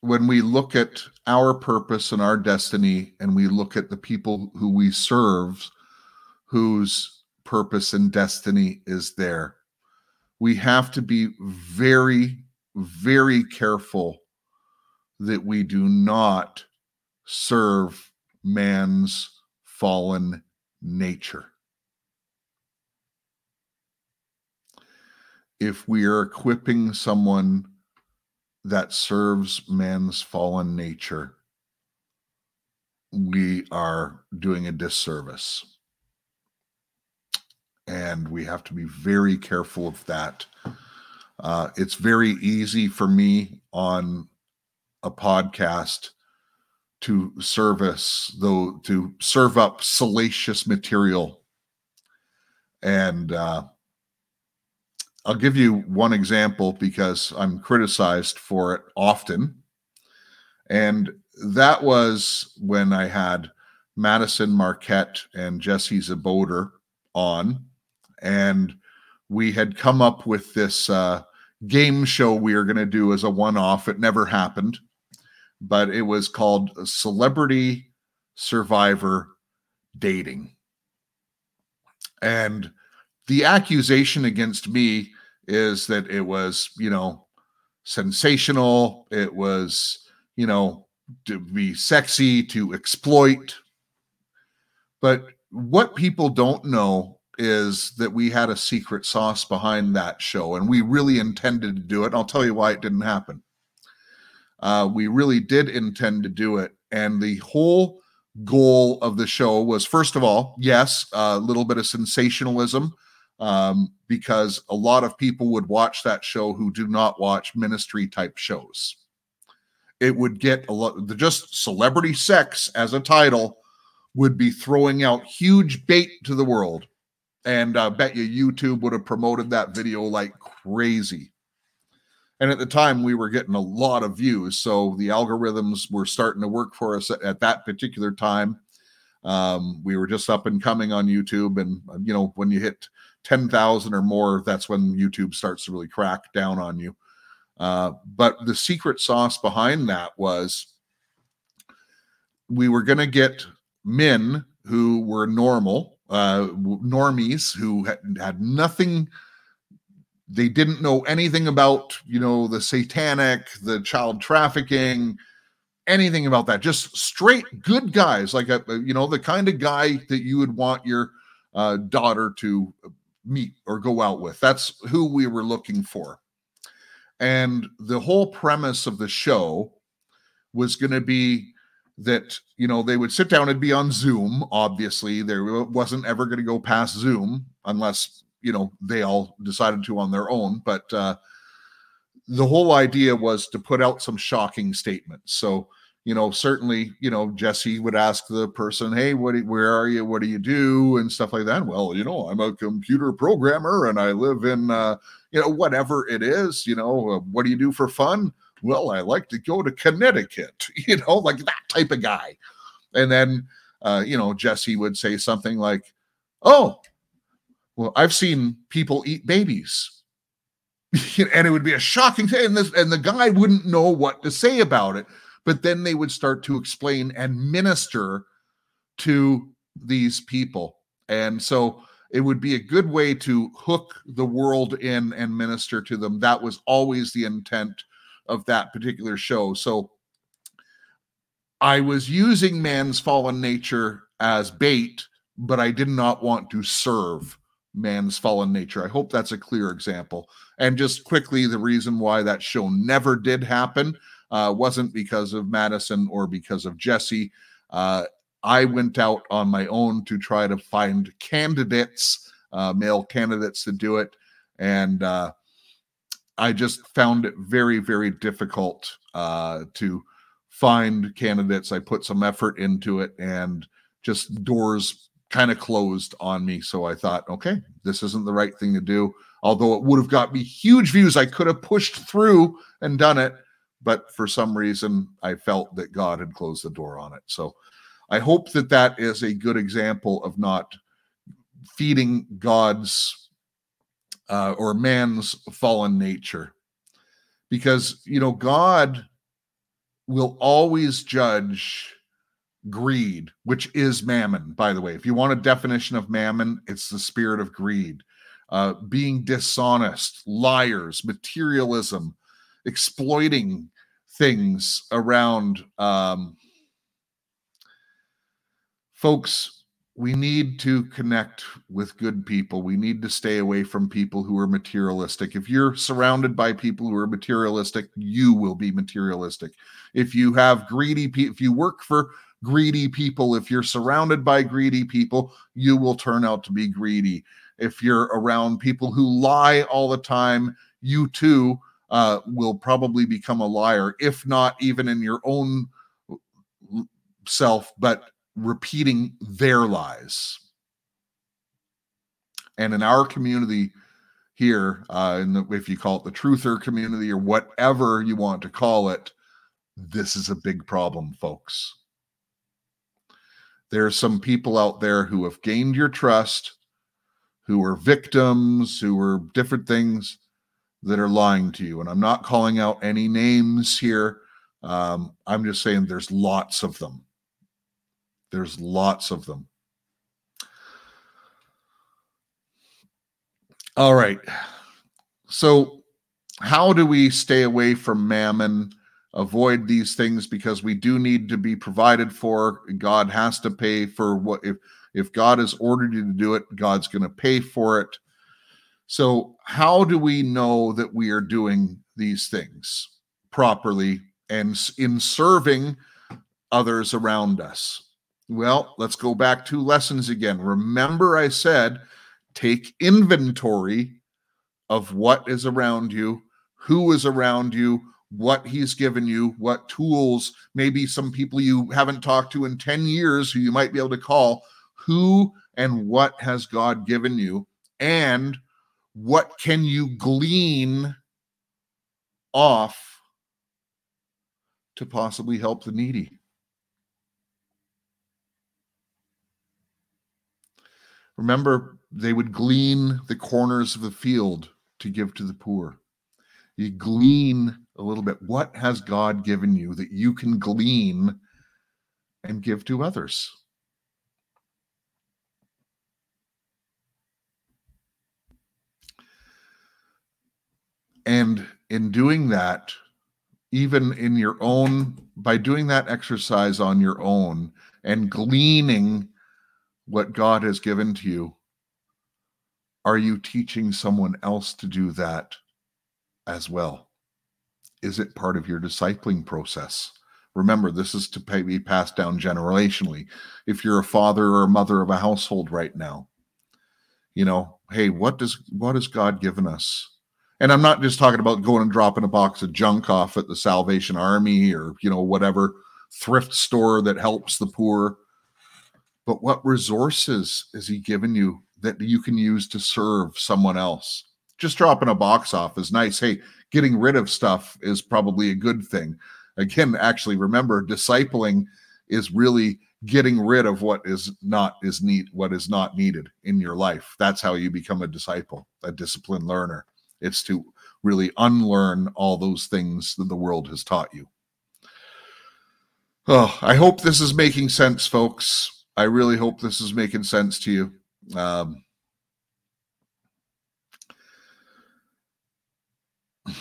when we look at our purpose and our destiny and we look at the people who we serve whose purpose and destiny is there we have to be very very careful that we do not serve man's fallen nature if we are equipping someone that serves man's fallen nature, we are doing a disservice. And we have to be very careful of that. Uh, it's very easy for me on a podcast to service, though, to serve up salacious material. And uh, I'll give you one example because I'm criticized for it often. And that was when I had Madison Marquette and Jesse Zaboter on. And we had come up with this uh, game show we were going to do as a one off. It never happened, but it was called Celebrity Survivor Dating. And the accusation against me is that it was, you know, sensational. It was, you know, to be sexy, to exploit. But what people don't know is that we had a secret sauce behind that show and we really intended to do it. And I'll tell you why it didn't happen. Uh, we really did intend to do it. And the whole goal of the show was first of all, yes, a little bit of sensationalism um, because a lot of people would watch that show who do not watch ministry type shows. It would get a lot, just celebrity sex as a title would be throwing out huge bait to the world. And I uh, bet you YouTube would have promoted that video like crazy. And at the time, we were getting a lot of views. So the algorithms were starting to work for us at, at that particular time. Um, we were just up and coming on YouTube. And, you know, when you hit 10,000 or more, that's when YouTube starts to really crack down on you. Uh, but the secret sauce behind that was we were going to get men who were normal, uh, normies who had, had nothing they didn't know anything about you know the satanic the child trafficking anything about that just straight good guys like a you know the kind of guy that you would want your uh, daughter to meet or go out with. That's who we were looking for. And the whole premise of the show was going to be that, you know, they would sit down and be on Zoom. Obviously, there wasn't ever going to go past Zoom unless, you know, they all decided to on their own. But uh, the whole idea was to put out some shocking statements. So, you know, certainly, you know, Jesse would ask the person, "Hey, what? Where are you? What do you do?" and stuff like that. Well, you know, I'm a computer programmer and I live in, uh, you know, whatever it is. You know, uh, what do you do for fun? Well, I like to go to Connecticut. You know, like that type of guy. And then, uh, you know, Jesse would say something like, "Oh, well, I've seen people eat babies." and it would be a shocking thing, and this, and the guy wouldn't know what to say about it but then they would start to explain and minister to these people. And so it would be a good way to hook the world in and minister to them. That was always the intent of that particular show. So I was using man's fallen nature as bait, but I did not want to serve man's fallen nature. I hope that's a clear example. And just quickly, the reason why that show never did happen uh, wasn't because of Madison or because of Jesse. Uh, I went out on my own to try to find candidates, uh, male candidates to do it. And uh, I just found it very, very difficult uh, to find candidates. I put some effort into it and just doors kind of closed on me. So I thought, okay, this isn't the right thing to do. Although it would have got me huge views, I could have pushed through and done it. But for some reason, I felt that God had closed the door on it. So I hope that that is a good example of not feeding God's uh, or man's fallen nature. Because, you know, God will always judge greed, which is mammon, by the way. If you want a definition of mammon, it's the spirit of greed, uh, being dishonest, liars, materialism, exploiting things around. Um, folks, we need to connect with good people. We need to stay away from people who are materialistic. If you're surrounded by people who are materialistic, you will be materialistic. If you have greedy people, if you work for greedy people, if you're surrounded by greedy people, you will turn out to be greedy. If you're around people who lie all the time, you too uh, will probably become a liar, if not even in your own self, but repeating their lies. And in our community here, uh, in the, if you call it the truther community or whatever you want to call it, this is a big problem, folks. There are some people out there who have gained your trust, who are victims, who are different things that are lying to you. And I'm not calling out any names here. Um, I'm just saying there's lots of them. There's lots of them. All right. So, how do we stay away from mammon, avoid these things because we do need to be provided for? God has to pay for what if if God has ordered you to do it, God's going to pay for it. So, how do we know that we are doing these things properly and in serving others around us? Well, let's go back two lessons again. Remember, I said take inventory of what is around you, who is around you, what he's given you, what tools, maybe some people you haven't talked to in 10 years who you might be able to call. Who and what has God given you? And what can you glean off to possibly help the needy? Remember, they would glean the corners of the field to give to the poor. You glean a little bit. What has God given you that you can glean and give to others? And in doing that, even in your own, by doing that exercise on your own and gleaning what God has given to you, are you teaching someone else to do that as well? Is it part of your discipling process? Remember, this is to be passed down generationally. If you're a father or a mother of a household right now, you know, hey, what does what has God given us? And I'm not just talking about going and dropping a box of junk off at the Salvation Army or you know whatever thrift store that helps the poor but what resources is he given you that you can use to serve someone else? Just dropping a box off is nice. Hey, getting rid of stuff is probably a good thing. Again, actually, remember, discipling is really getting rid of what is not is need what is not needed in your life. That's how you become a disciple, a disciplined learner. It's to really unlearn all those things that the world has taught you. Oh, I hope this is making sense, folks. I really hope this is making sense to you. Um,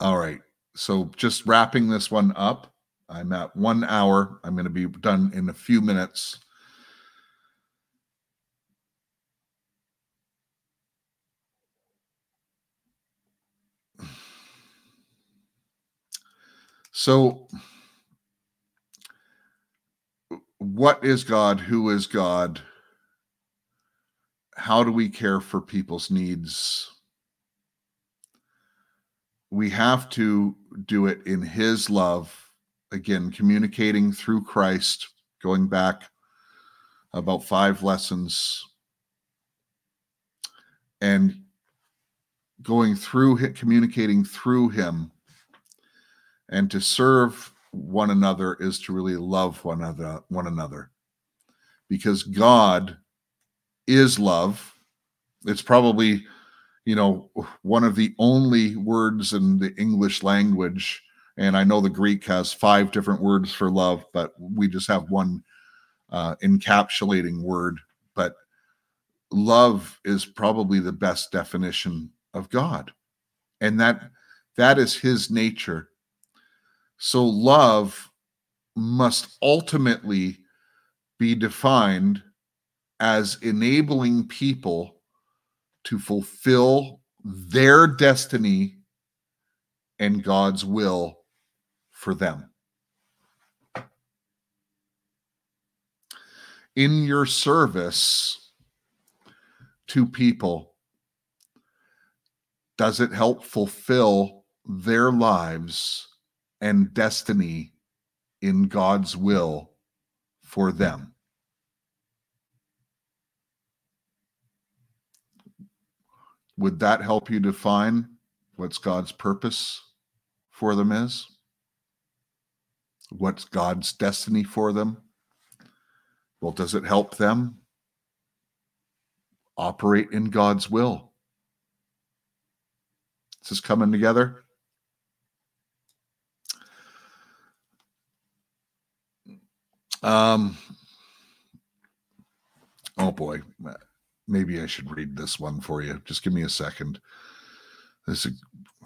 All right. So just wrapping this one up. I'm at one hour. I'm going to be done in a few minutes. So, what is God? Who is God? How do we care for people's needs? We have to do it in His love. Again, communicating through Christ, going back about five lessons and going through communicating through Him and to serve one another is to really love one another one another. Because god is love. It's probably you know one of the only words in the english language and i know the greek has five different words for love but we just have one uh, encapsulating word. But love is probably the best definition of god. And that that is his nature so love must ultimately be defined as enabling people to fulfill their destiny and God's will for them. In your service to people, does it help fulfill their lives and destiny in God's will for them. Would that help you define what's God's purpose for them is? What's God's destiny for them? Well, does it help them operate in God's will? Is this coming together? Um, oh boy, maybe I should read this one for you. Just give me a second. This is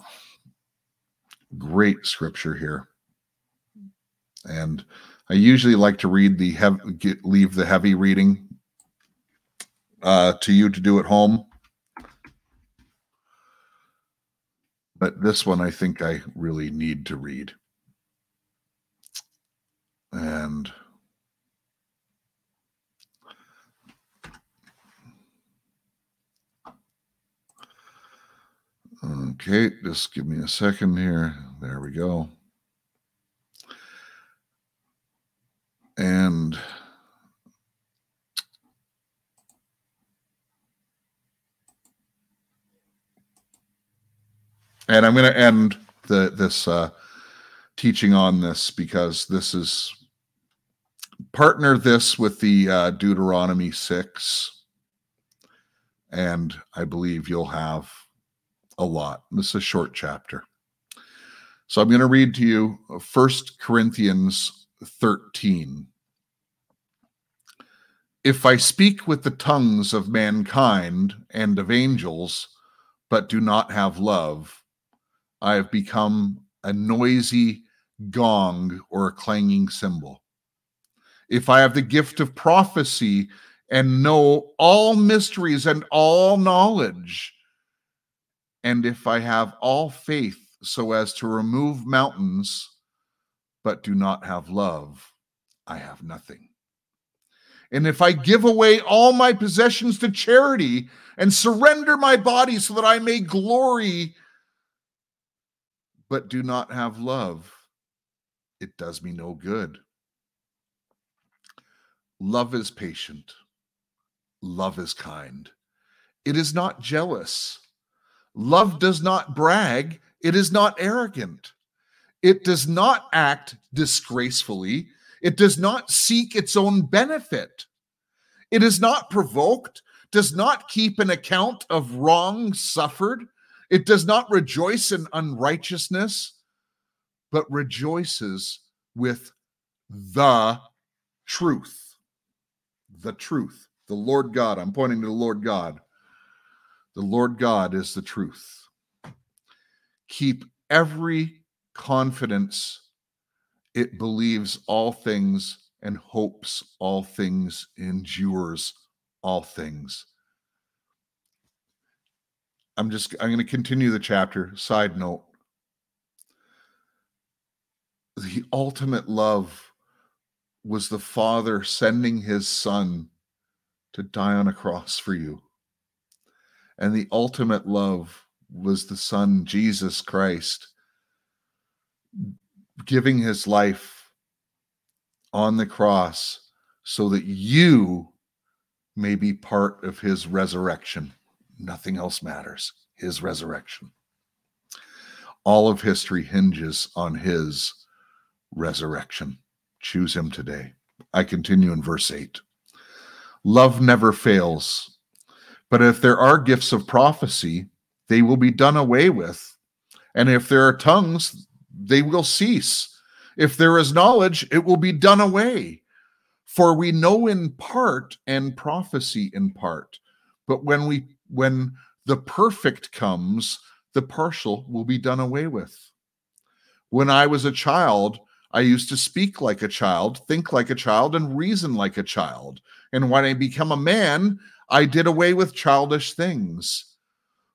a great scripture here. And I usually like to read the heavy, get, leave the heavy reading uh, to you to do at home. But this one I think I really need to read. And Okay, just give me a second here. There we go. And and I'm going to end the this uh, teaching on this because this is partner this with the uh, Deuteronomy six, and I believe you'll have a lot. This is a short chapter. So I'm going to read to you uh, First Corinthians 13. If I speak with the tongues of mankind and of angels, but do not have love, I have become a noisy gong or a clanging cymbal. If I have the gift of prophecy and know all mysteries and all knowledge, and if I have all faith so as to remove mountains, but do not have love, I have nothing. And if I give away all my possessions to charity and surrender my body so that I may glory, but do not have love, it does me no good. Love is patient. Love is kind. It is not jealous. Love does not brag, it is not arrogant. It does not act disgracefully. It does not seek its own benefit. It is not provoked, does not keep an account of wrong suffered. It does not rejoice in unrighteousness, but rejoices with the truth. The truth. The Lord God. I'm pointing to the Lord God the Lord God is the truth. Keep every confidence, it believes all things and hopes all things, endures all things. I'm just I'm going to continue the chapter. Side note. The ultimate love was the Father sending his son to die on a cross for you. And the ultimate love was the Son, Jesus Christ, giving his life on the cross so that you may be part of his resurrection. Nothing else matters. His resurrection. All of history hinges on his resurrection. Choose him today. I continue in verse 8. Love never fails. But if there are gifts of prophecy, they will be done away with. And if there are tongues, they will cease. If there is knowledge, it will be done away. For we know in part and prophecy in part. But when we when the perfect comes, the partial will be done away with. When I was a child, I used to speak like a child, think like a child, and reason like a child. And when I become a man, I did away with childish things.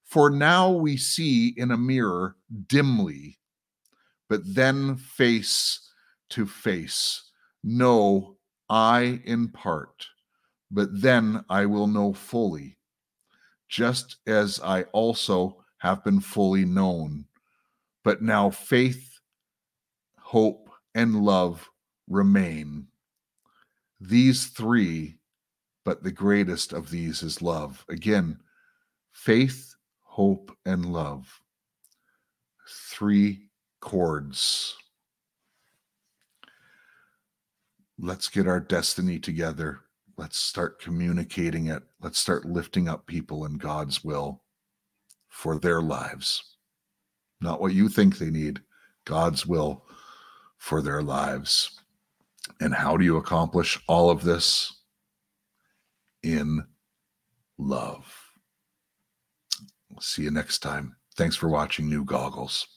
For now we see in a mirror dimly, but then face to face. No, I in part, but then I will know fully, just as I also have been fully known. But now faith, hope, and love remain. These three, but the greatest of these is love. Again, faith, hope, and love. Three cords. Let's get our destiny together. Let's start communicating it. Let's start lifting up people in God's will for their lives. Not what you think they need, God's will for their lives. And how do you accomplish all of this? In love. See you next time. Thanks for watching New Goggles.